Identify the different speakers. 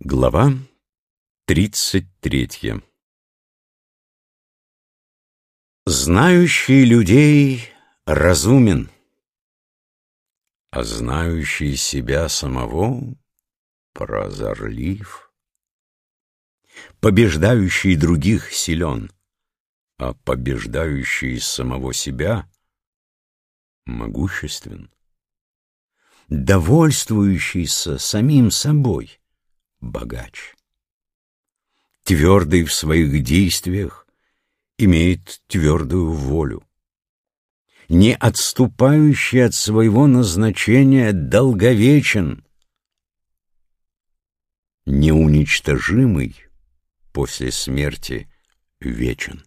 Speaker 1: Глава тридцать третья Знающий людей разумен, А знающий себя самого прозорлив. Побеждающий других силен, А побеждающий самого себя могуществен. Довольствующийся самим собой — богач. Твердый в своих действиях имеет твердую волю. Не отступающий от своего назначения долговечен. Неуничтожимый после смерти вечен.